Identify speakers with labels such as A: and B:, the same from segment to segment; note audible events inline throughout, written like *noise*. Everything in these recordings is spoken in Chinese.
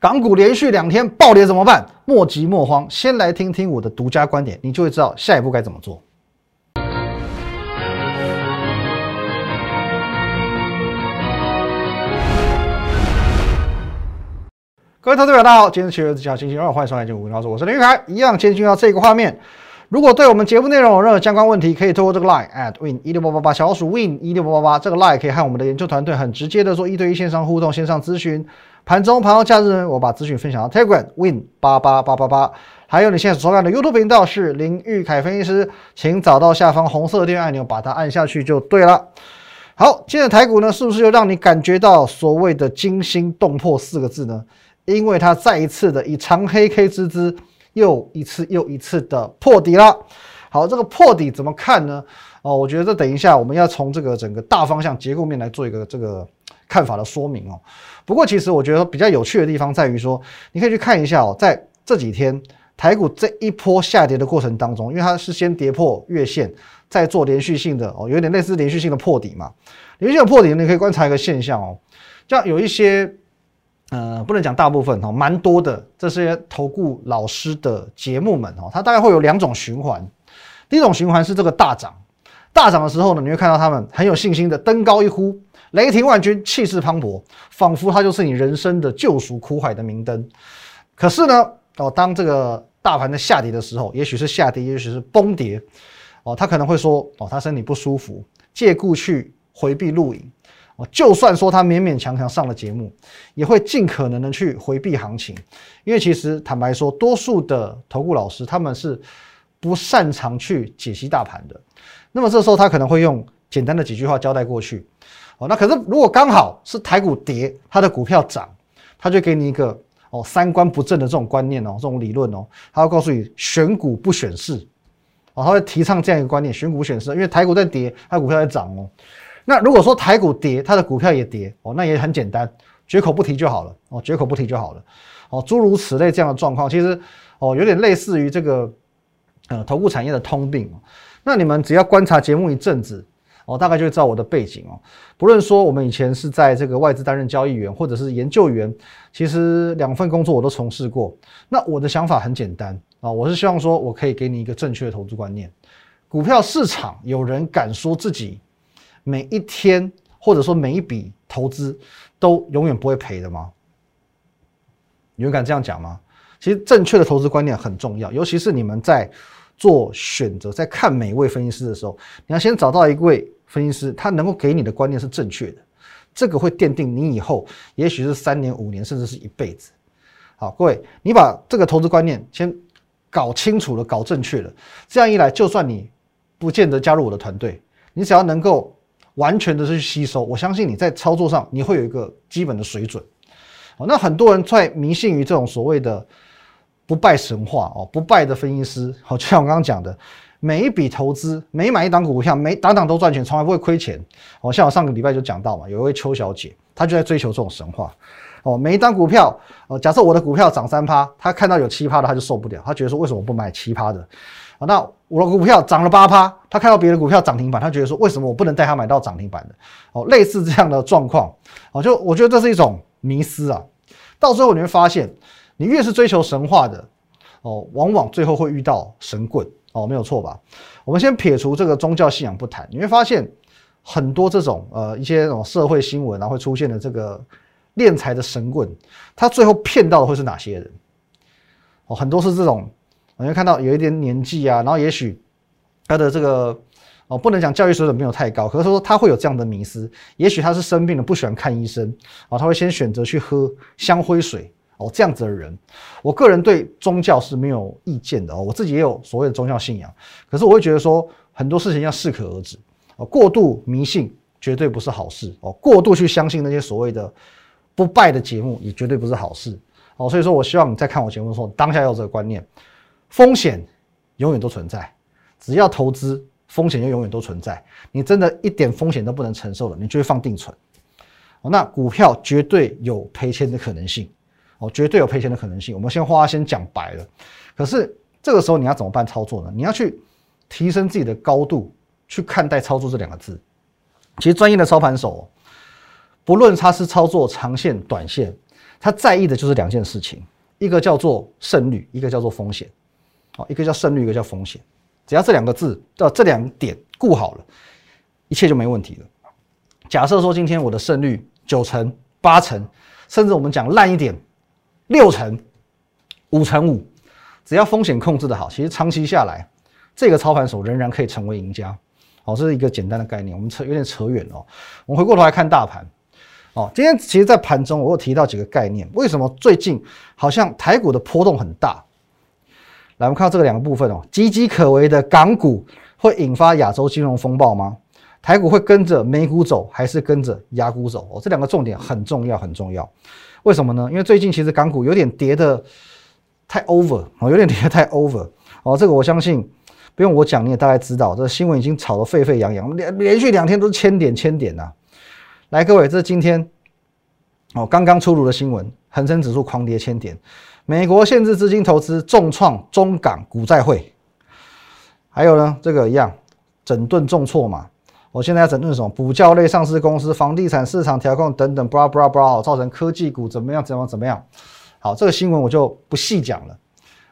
A: 港股连续两天暴跌怎么办？莫急莫慌，先来听听我的独家观点，你就会知道下一步该怎么做。各位投资者，大家好，今天是七月十七号，星期二，欢迎收看《金五老师》，我是林玉凯，一样先进到这个画面。如果对我们节目内容有任何相关问题，可以透过这个 line at win 一六八八八小老鼠 win 一六八八八这个 line 可以和我们的研究团队很直接的做一对一线上互动、线上咨询。盘中、盘后、假日，我把资讯分享到 Telegram win 八八八八八。还有你现在所看的 YouTube 频道是林玉凯分析师，请找到下方红色的订阅按钮，把它按下去就对了。好，今天的台股呢，是不是又让你感觉到所谓的惊心动魄四个字呢？因为它再一次的以长黑 K 之姿，又一次又一次的破底了。好，这个破底怎么看呢？哦，我觉得等一下我们要从这个整个大方向结构面来做一个这个。看法的说明哦，不过其实我觉得比较有趣的地方在于说，你可以去看一下哦，在这几天台股这一波下跌的过程当中，因为它是先跌破月线，再做连续性的哦，有点类似连续性的破底嘛。连续性的破底，你可以观察一个现象哦，像有一些呃，不能讲大部分哦，蛮多的这些投顾老师的节目们哦，它大概会有两种循环。第一种循环是这个大涨，大涨的时候呢，你会看到他们很有信心的登高一呼。雷霆万钧，气势磅礴，仿佛它就是你人生的救赎苦海的明灯。可是呢，哦，当这个大盘的下跌的时候，也许是下跌，也许是崩跌，哦，他可能会说，哦，他身体不舒服，借故去回避录影。哦，就算说他勉勉强强上了节目，也会尽可能的去回避行情，因为其实坦白说，多数的投顾老师他们是不擅长去解析大盘的。那么这时候他可能会用简单的几句话交代过去。哦，那可是如果刚好是台股跌，它的股票涨，他就给你一个哦三观不正的这种观念哦，这种理论哦，他要告诉你选股不选市，哦，他会提倡这样一个观念，选股不选市，因为台股在跌，它股票在涨哦。那如果说台股跌，它的股票也跌哦，那也很简单，绝口不提就好了。哦，绝口不提就好了。哦，诸如此类这样的状况，其实哦有点类似于这个呃投顾产业的通病那你们只要观察节目一阵子。哦，大概就会知道我的背景哦。不论说我们以前是在这个外资担任交易员，或者是研究员，其实两份工作我都从事过。那我的想法很简单啊，我是希望说我可以给你一个正确的投资观念。股票市场有人敢说自己每一天或者说每一笔投资都永远不会赔的吗？有人敢这样讲吗？其实正确的投资观念很重要，尤其是你们在做选择、在看每一位分析师的时候，你要先找到一位。分析师他能够给你的观念是正确的，这个会奠定你以后也许是三年、五年，甚至是一辈子。好，各位，你把这个投资观念先搞清楚了、搞正确了，这样一来，就算你不见得加入我的团队，你只要能够完全的去吸收，我相信你在操作上你会有一个基本的水准。哦，那很多人在迷信于这种所谓的不败神话哦，不败的分析师，*laughs* 好，就像我刚刚讲的。每一笔投资，每买一档股票，每档档都赚钱，从来不会亏钱。哦，像我上个礼拜就讲到嘛，有一位邱小姐，她就在追求这种神话。哦，每一档股票，哦，假设我的股票涨三趴，她看到有七趴的，她就受不了，她觉得说为什么不买七趴的？啊，那我的股票涨了八趴，她看到别的股票涨停板，她觉得说为什么我不能带她买到涨停板的？哦，类似这样的状况，哦，就我觉得这是一种迷思啊。到最后你会发现，你越是追求神话的，哦，往往最后会遇到神棍。哦，没有错吧？我们先撇除这个宗教信仰不谈，你会发现很多这种呃一些这种社会新闻啊会出现的这个敛财的神棍，他最后骗到的会是哪些人？哦，很多是这种，你会看到有一点年纪啊，然后也许他的这个哦不能讲教育水准没有太高，可是说他会有这样的迷思，也许他是生病了不喜欢看医生啊，他会先选择去喝香灰水。哦，这样子的人，我个人对宗教是没有意见的哦。我自己也有所谓的宗教信仰，可是我会觉得说很多事情要适可而止哦。过度迷信绝对不是好事哦。过度去相信那些所谓的不败的节目也绝对不是好事哦。所以说我希望你在看我节目的时候，当下要有这个观念：风险永远都存在，只要投资，风险就永远都存在。你真的一点风险都不能承受了，你就会放定存哦。那股票绝对有赔钱的可能性。哦，绝对有赔钱的可能性。我们先话先讲白了，可是这个时候你要怎么办操作呢？你要去提升自己的高度，去看待操作这两个字。其实专业的操盘手，不论他是操作长线、短线，他在意的就是两件事情，一个叫做胜率，一个叫做风险。哦，一个叫胜率，一个叫风险。只要这两个字，到这两点顾好了，一切就没问题了。假设说今天我的胜率九成、八成，甚至我们讲烂一点，六成、五成五，只要风险控制的好，其实长期下来，这个操盘手仍然可以成为赢家。哦，这是一个简单的概念。我们扯有点扯远了。我们回过头来看大盘。哦，今天其实，在盘中我有提到几个概念。为什么最近好像台股的波动很大？来，我们看到这个两个部分哦，岌岌可危的港股会引发亚洲金融风暴吗？台股会跟着美股走，还是跟着亚股走？哦，这两个重点很重要，很重要。为什么呢？因为最近其实港股有点跌的太 over 哦，有点跌的太 over 哦。这个我相信不用我讲，你也大概知道，这个新闻已经炒得沸沸扬扬，连连续两天都是千点千点呐。来，各位，这是今天哦刚刚出炉的新闻，恒生指数狂跌千点。美国限制资金投资重创中港股债汇，还有呢，这个一样整顿重挫嘛。我现在要整顿什么？补教类上市公司、房地产市场调控等等，bra bra bra，造成科技股怎么样？怎么怎么样？好，这个新闻我就不细讲了。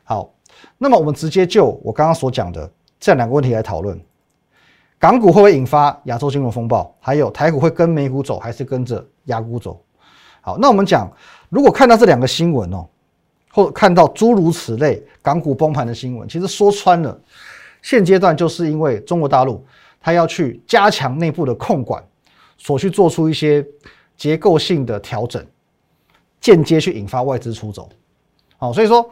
A: 好，那么我们直接就我刚刚所讲的这两个问题来讨论：港股会不会引发亚洲金融风暴？还有台股会跟美股走，还是跟着亚股走？好，那我们讲，如果看到这两个新闻哦。或看到诸如此类港股崩盘的新闻，其实说穿了，现阶段就是因为中国大陆它要去加强内部的控管，所去做出一些结构性的调整，间接去引发外资出走。好，所以说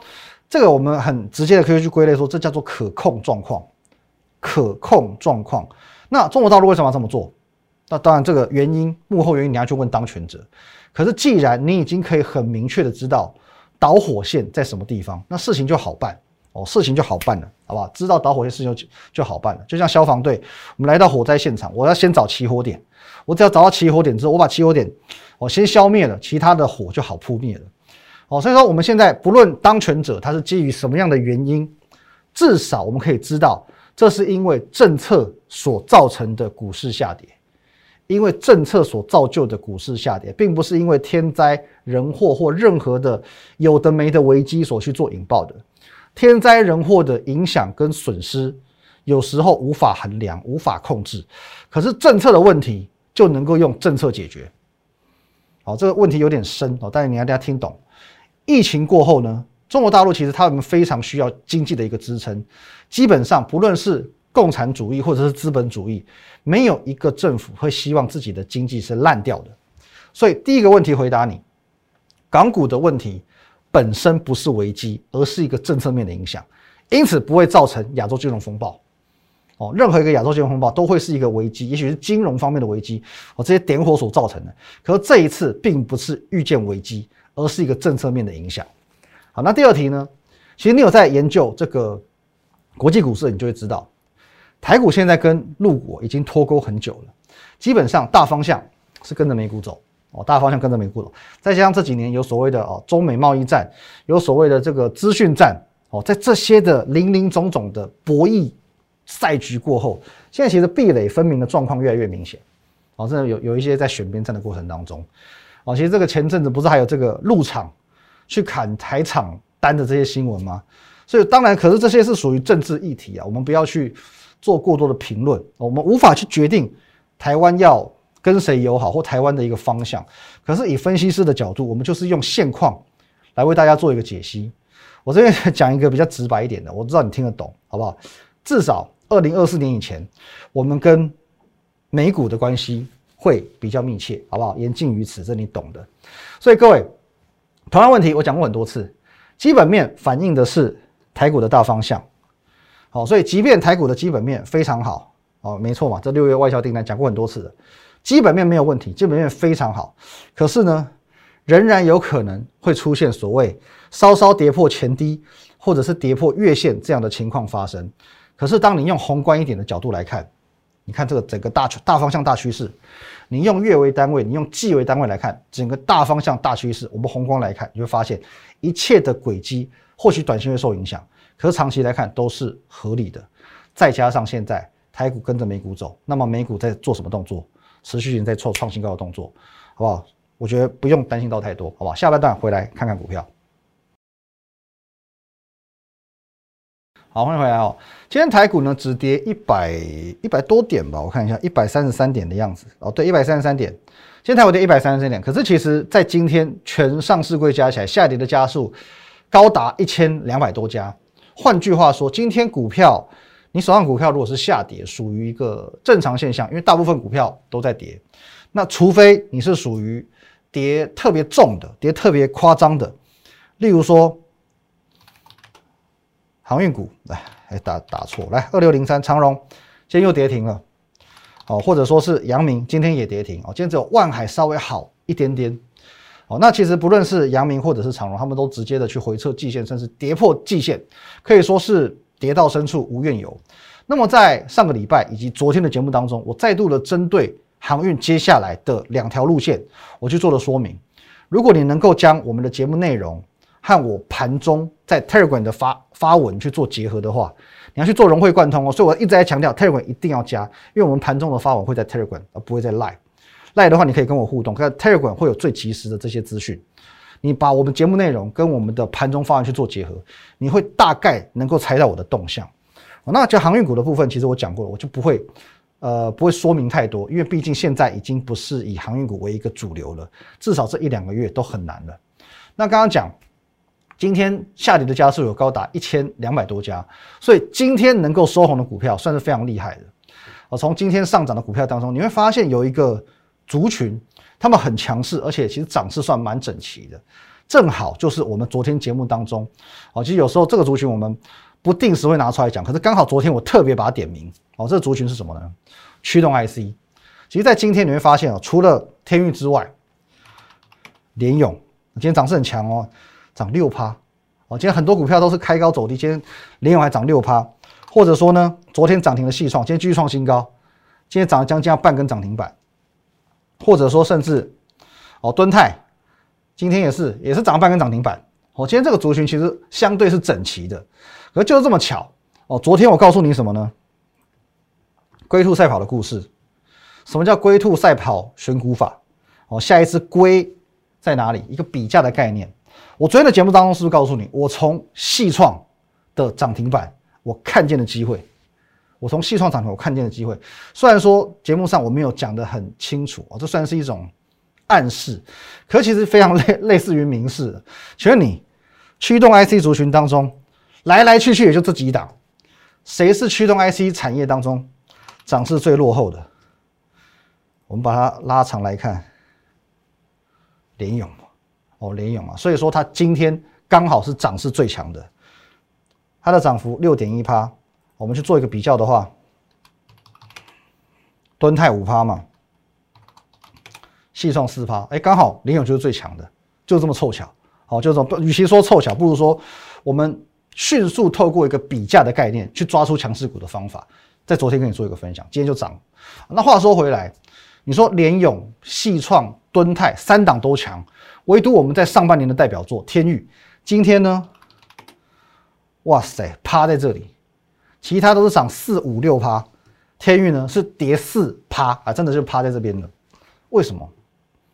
A: 这个我们很直接的可以去归类说，这叫做可控状况。可控状况。那中国大陆为什么要这么做？那当然这个原因幕后原因你要去问当权者。可是既然你已经可以很明确的知道。导火线在什么地方？那事情就好办哦，事情就好办了，好不好？知道导火线，事情就就好办了。就像消防队，我们来到火灾现场，我要先找起火点。我只要找到起火点之后，我把起火点我先消灭了，其他的火就好扑灭了。哦，所以说我们现在不论当权者他是基于什么样的原因，至少我们可以知道，这是因为政策所造成的股市下跌。因为政策所造就的股市下跌，并不是因为天灾人祸或任何的有的没的危机所去做引爆的。天灾人祸的影响跟损失，有时候无法衡量、无法控制。可是政策的问题就能够用政策解决。好，这个问题有点深哦，但是你要大家听懂。疫情过后呢，中国大陆其实他们非常需要经济的一个支撑，基本上不论是。共产主义或者是资本主义，没有一个政府会希望自己的经济是烂掉的。所以第一个问题回答你，港股的问题本身不是危机，而是一个政策面的影响，因此不会造成亚洲金融风暴。哦，任何一个亚洲金融风暴都会是一个危机，也许是金融方面的危机，哦，这些点火所造成的。可是这一次并不是预见危机，而是一个政策面的影响。好，那第二题呢？其实你有在研究这个国际股市，你就会知道。台股现在跟陆股已经脱钩很久了，基本上大方向是跟着美股走哦，大方向跟着美股走。再加上这几年有所谓的哦中美贸易战，有所谓的这个资讯战哦，在这些的零零总总的博弈赛局过后，现在其实壁垒分明的状况越来越明显哦，真的有有一些在选边站的过程当中哦，其实这个前阵子不是还有这个入场去砍台场单的这些新闻吗？所以当然，可是这些是属于政治议题啊，我们不要去。做过多的评论，我们无法去决定台湾要跟谁友好或台湾的一个方向。可是以分析师的角度，我们就是用现况来为大家做一个解析。我这边讲一个比较直白一点的，我知道你听得懂，好不好？至少二零二四年以前，我们跟美股的关系会比较密切，好不好？言尽于此，这你懂的。所以各位，同样问题我讲过很多次，基本面反映的是台股的大方向。好，所以即便台股的基本面非常好，哦，没错嘛，这六月外销订单讲过很多次了，基本面没有问题，基本面非常好，可是呢，仍然有可能会出现所谓稍稍跌破前低，或者是跌破月线这样的情况发生。可是当你用宏观一点的角度来看，你看这个整个大大方向大趋势，你用月为单位，你用季为单位来看，整个大方向大趋势，我们宏观来看，你会发现一切的轨迹或许短期会受影响。可是长期来看都是合理的，再加上现在台股跟着美股走，那么美股在做什么动作？持续性在创创新高的动作，好不好？我觉得不用担心到太多，好不好？下半段回来看看股票。好，欢迎回来哦。今天台股呢只跌一百一百多点吧，我看一下，一百三十三点的样子。哦，对，一百三十三点。今天台股跌一百三十三点，可是其实在今天全上市柜加起来下跌的家数高达一千两百多家。换句话说，今天股票你手上股票如果是下跌，属于一个正常现象，因为大部分股票都在跌。那除非你是属于跌特别重的、跌特别夸张的，例如说。航运股来，哎打打错，来二六零三长荣，今天又跌停了，哦，或者说是阳明今天也跌停哦，今天只有万海稍微好一点点，哦，那其实不论是阳明或者是长荣，他们都直接的去回撤季线，甚至跌破季线，可以说是跌到深处无怨尤。那么在上个礼拜以及昨天的节目当中，我再度的针对航运接下来的两条路线，我去做了说明。如果你能够将我们的节目内容，和我盘中在 Telegram 的发发文去做结合的话，你要去做融会贯通哦。所以我一直在强调 Telegram 一定要加，因为我们盘中的发文会在 Telegram，而不会在 Live。Live 的话，你可以跟我互动，可 Telegram 会有最及时的这些资讯。你把我们节目内容跟我们的盘中发文去做结合，你会大概能够猜到我的动向。那就航运股的部分，其实我讲过了，我就不会呃不会说明太多，因为毕竟现在已经不是以航运股为一个主流了，至少这一两个月都很难了。那刚刚讲。今天下跌的家数有高达一千两百多家，所以今天能够收红的股票算是非常厉害的。我从今天上涨的股票当中，你会发现有一个族群，他们很强势，而且其实涨势算蛮整齐的。正好就是我们昨天节目当中，哦，其实有时候这个族群我们不定时会拿出来讲，可是刚好昨天我特别把它点名。哦，这个族群是什么呢？驱动 IC。其实，在今天你会发现哦，除了天域之外，联勇今天涨势很强哦。涨六趴，哦，今天很多股票都是开高走低，今天联勇还涨六趴，或者说呢，昨天涨停的细创，今天继续创新高，今天涨了将近要半根涨停板，或者说甚至哦，敦泰今天也是也是涨半根涨停板，哦，今天这个族群其实相对是整齐的，可就是这么巧哦，昨天我告诉你什么呢？龟兔赛跑的故事，什么叫龟兔赛跑选股法？哦，下一次龟在哪里？一个比价的概念。我昨天的节目当中是不是告诉你，我从细创的涨停板我看见的机会？我从细创涨停我看见的机会。虽然说节目上我没有讲得很清楚哦，这算是一种暗示，可其实非常类 *laughs* 类似于明示。请问你驱动 IC 族群当中来来去去也就这几档，谁是驱动 IC 产业当中涨势最落后的？我们把它拉长来看，联勇。哦，联勇啊，所以说它今天刚好是涨势最强的，它的涨幅六点一趴。我们去做一个比较的话，敦泰五趴嘛，细创四趴，哎，刚好联勇就是最强的，就这么凑巧。好，就这么，与其说凑巧，不如说我们迅速透过一个比价的概念去抓出强势股的方法，在昨天跟你做一个分享，今天就涨。那话说回来，你说联勇、细创、敦泰三档都强。唯独我们在上半年的代表作天域，今天呢，哇塞，趴在这里，其他都是涨四五六趴，天域呢是跌四趴啊，真的就趴在这边了。为什么？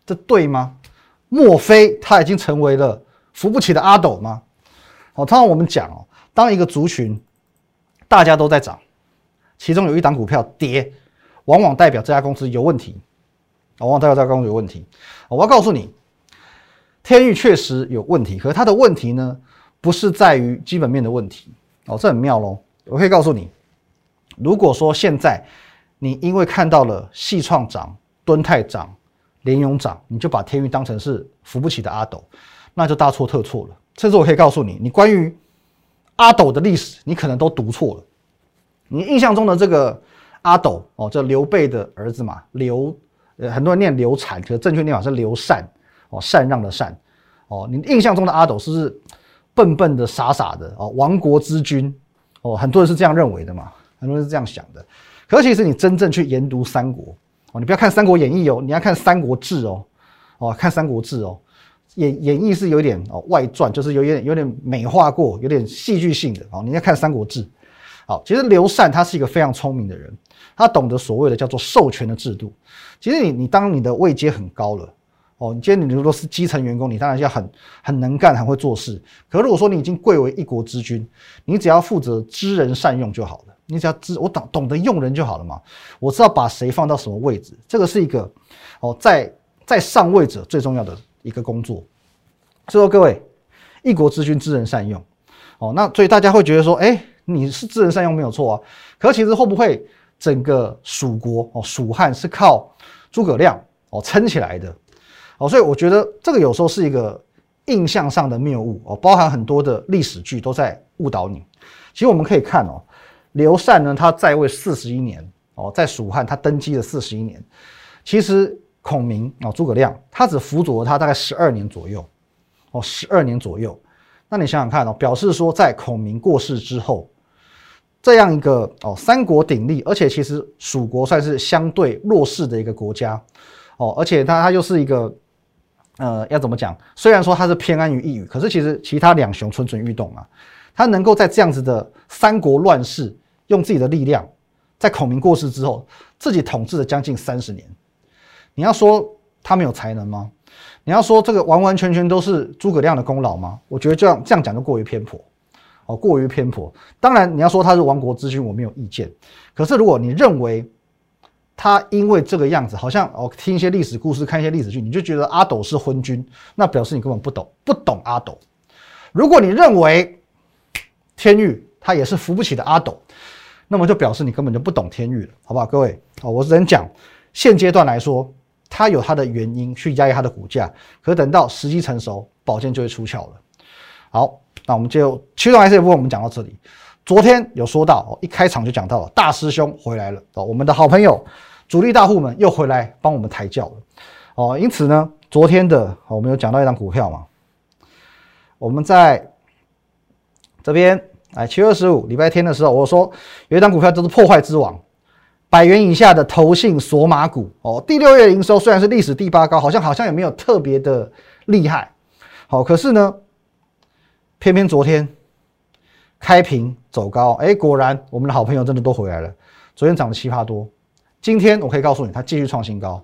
A: 这对吗？莫非它已经成为了扶不起的阿斗吗？好，通常我们讲哦，当一个族群大家都在涨，其中有一档股票跌，往往代表这家公司有问题，往往代表这家公司有问题。我要告诉你。天域确实有问题，可它的问题呢，不是在于基本面的问题哦，这很妙喽。我可以告诉你，如果说现在你因为看到了细创涨、敦泰涨、联勇涨，你就把天域当成是扶不起的阿斗，那就大错特错了。甚至我可以告诉你，你关于阿斗的历史，你可能都读错了。你印象中的这个阿斗哦，这刘备的儿子嘛，刘呃，很多人念刘禅，可是正确念法是刘禅。哦，禅让的禅，哦，你印象中的阿斗是不是笨笨的、傻傻的？哦，亡国之君，哦，很多人是这样认为的嘛，很多人是这样想的。可其实你真正去研读三国，哦，你不要看《三国演义》哦，你要看《三国志》哦，哦，看《三国志》哦，演演义是有点哦外传，就是有点有点美化过，有点戏剧性的哦。你要看《三国志》，好，其实刘禅他是一个非常聪明的人，他懂得所谓的叫做授权的制度。其实你你当你的位阶很高了。哦，你今天你如果是基层员工，你当然要很很能干，很会做事。可如果说你已经贵为一国之君，你只要负责知人善用就好了。你只要知我懂懂得用人就好了嘛。我知道把谁放到什么位置，这个是一个哦，在在上位者最重要的一个工作。所以说各位，一国之君知人善用哦，那所以大家会觉得说，哎，你是知人善用没有错啊。可其实会不会整个蜀国哦，蜀汉是靠诸葛亮哦撑起来的？哦，所以我觉得这个有时候是一个印象上的谬误哦，包含很多的历史剧都在误导你。其实我们可以看哦，刘禅呢，他在位四十一年哦，在蜀汉他登基了四十一年。其实孔明哦，诸葛亮他只辅佐了他大概十二年左右哦，十二年左右。那你想想看哦，表示说在孔明过世之后，这样一个哦三国鼎立，而且其实蜀国算是相对弱势的一个国家哦，而且他他又是一个。呃，要怎么讲？虽然说他是偏安于一隅，可是其实其他两雄蠢蠢欲动啊。他能够在这样子的三国乱世，用自己的力量，在孔明过世之后，自己统治了将近三十年。你要说他没有才能吗？你要说这个完完全全都是诸葛亮的功劳吗？我觉得这样这样讲就过于偏颇，哦，过于偏颇。当然你要说他是亡国之君，我没有意见。可是如果你认为，他因为这个样子，好像哦，听一些历史故事，看一些历史剧，你就觉得阿斗是昏君，那表示你根本不懂，不懂阿斗。如果你认为天域他也是扶不起的阿斗，那么就表示你根本就不懂天域了，好不好？各位，哦，我只能讲，现阶段来说，它有它的原因去压抑它的股价，可等到时机成熟，宝剑就会出鞘了。好，那我们就驱动 I C 部分我们讲到这里。昨天有说到，一开场就讲到了大师兄回来了哦，我们的好朋友。主力大户们又回来帮我们抬轿了，哦，因此呢，昨天的我们有讲到一张股票嘛，我们在这边，哎，七月二十五礼拜天的时候，我说有一张股票就是破坏之王，百元以下的投信索马股，哦，第六月营收虽然是历史第八高，好像好像也没有特别的厉害，好，可是呢，偏偏昨天开平走高，哎，果然我们的好朋友真的都回来了，昨天涨了七趴多。今天我可以告诉你，它继续创新高，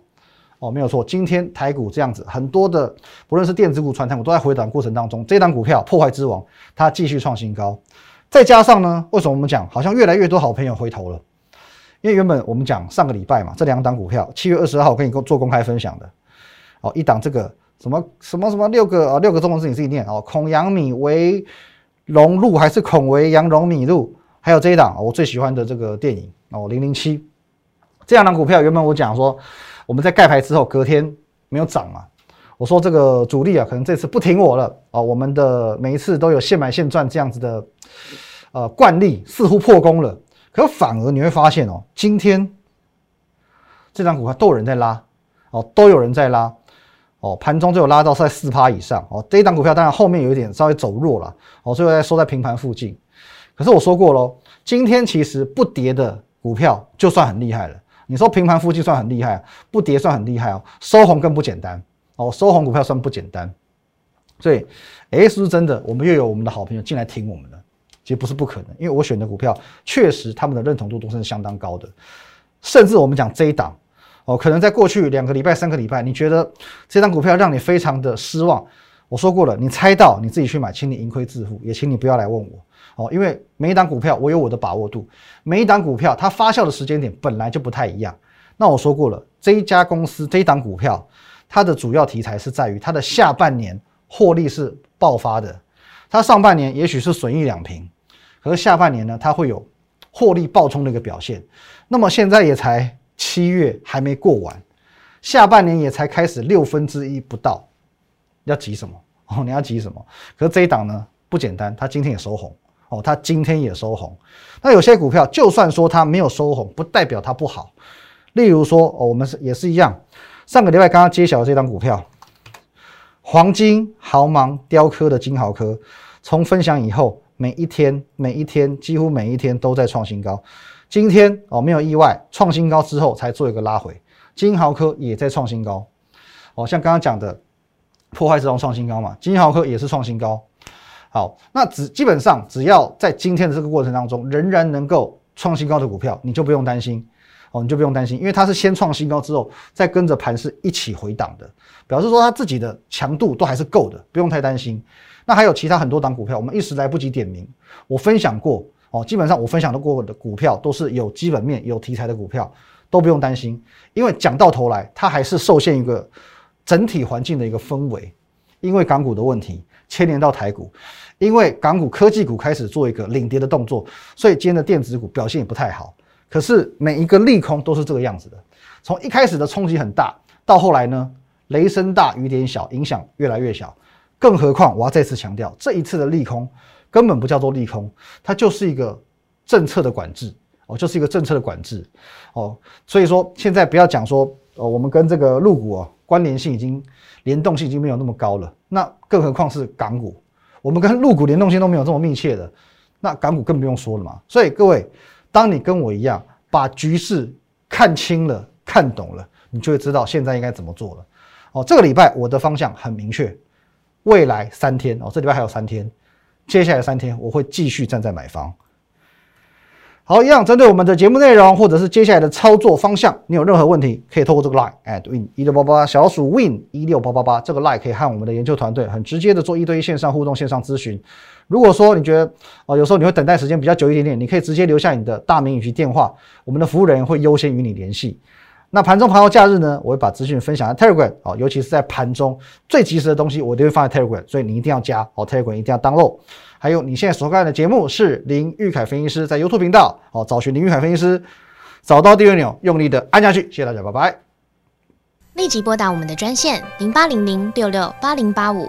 A: 哦，没有错。今天台股这样子，很多的不论是电子股、传统股都在回档过程当中。这档股票破坏之王，它继续创新高。再加上呢，为什么我们讲好像越来越多好朋友回头了？因为原本我们讲上个礼拜嘛，这两档股票，七月二十二号我跟你做公开分享的，哦，一档这个什么什么什么六个啊，六个中文字你自己念哦，孔阳米为龙路还是孔为羊荣米路？还有这一档我最喜欢的这个电影哦，零零七。这两档股票原本我讲说，我们在盖牌之后隔天没有涨嘛，我说这个主力啊，可能这次不挺我了啊。我们的每一次都有现买现赚这样子的呃惯例，似乎破功了。可反而你会发现哦，今天这张股票都有人在拉哦，都有人在拉哦，盘中就有拉到在四趴以上哦。这一档股票当然后面有一点稍微走弱了哦，最后在收在平盘附近。可是我说过喽，今天其实不跌的股票就算很厉害了。你说平盘附近算很厉害，不跌算很厉害哦，收红更不简单。哦，收红股票算不简单，所以，哎，是不是真的？我们又有我们的好朋友进来听我们的，其实不是不可能，因为我选的股票确实他们的认同度都是相当高的，甚至我们讲这一档哦，可能在过去两个礼拜、三个礼拜，你觉得这张股票让你非常的失望，我说过了，你猜到你自己去买，请你盈亏自负，也请你不要来问我。哦，因为每一档股票我有我的把握度，每一档股票它发酵的时间点本来就不太一样。那我说过了，这一家公司这一档股票，它的主要题材是在于它的下半年获利是爆发的，它上半年也许是损益两平，可是下半年呢，它会有获利爆冲的一个表现。那么现在也才七月还没过完，下半年也才开始六分之一不到，要急什么？哦，你要急什么？可是这一档呢不简单，它今天也收红。哦，它今天也收红，那有些股票就算说它没有收红，不代表它不好。例如说，哦，我们是也是一样，上个礼拜刚刚揭晓的这张股票，黄金豪芒雕刻的金豪科，从分享以后，每一天每一天几乎每一天都在创新高。今天哦，没有意外，创新高之后才做一个拉回，金豪科也在创新高。哦，像刚刚讲的破坏之王创新高嘛，金豪科也是创新高。好，那只基本上只要在今天的这个过程当中，仍然能够创新高的股票，你就不用担心哦，你就不用担心，因为它是先创新高之后，再跟着盘势一起回档的，表示说它自己的强度都还是够的，不用太担心。那还有其他很多档股票，我们一时来不及点名，我分享过哦，基本上我分享的过的股票都是有基本面、有题材的股票，都不用担心，因为讲到头来，它还是受限一个整体环境的一个氛围，因为港股的问题牵连到台股。因为港股科技股开始做一个领跌的动作，所以今天的电子股表现也不太好。可是每一个利空都是这个样子的，从一开始的冲击很大，到后来呢，雷声大雨点小，影响越来越小。更何况我要再次强调，这一次的利空根本不叫做利空，它就是一个政策的管制哦，就是一个政策的管制哦。所以说现在不要讲说哦，我们跟这个陆股哦关联性已经联动性已经没有那么高了，那更何况是港股。我们跟陆股联动性都没有这么密切的，那港股更不用说了嘛。所以各位，当你跟我一样把局势看清了、看懂了，你就会知道现在应该怎么做了。哦，这个礼拜我的方向很明确，未来三天哦，这礼拜还有三天，接下来三天我会继续站在买方。好，一样针对我们的节目内容，或者是接下来的操作方向，你有任何问题，可以透过这个 line at win 一六八八小鼠 win 一六八八八这个 line 可以和我们的研究团队很直接的做一对一线上互动、线上咨询。如果说你觉得哦，有时候你会等待时间比较久一点点，你可以直接留下你的大名以及电话，我们的服务人员会优先与你联系。那盘中、盘后、假日呢？我会把资讯分享在 Telegram 哦，尤其是在盘中最及时的东西，我都会放在 Telegram，所以你一定要加哦，Telegram 一定要 download。还有，你现在所看的节目是林玉凯分析师在 YouTube 频道哦，找寻林玉凯分析师，找到订阅钮，用力的按下去。谢谢大家，拜拜。
B: 立即拨打我们的专线零八零零六六八零八五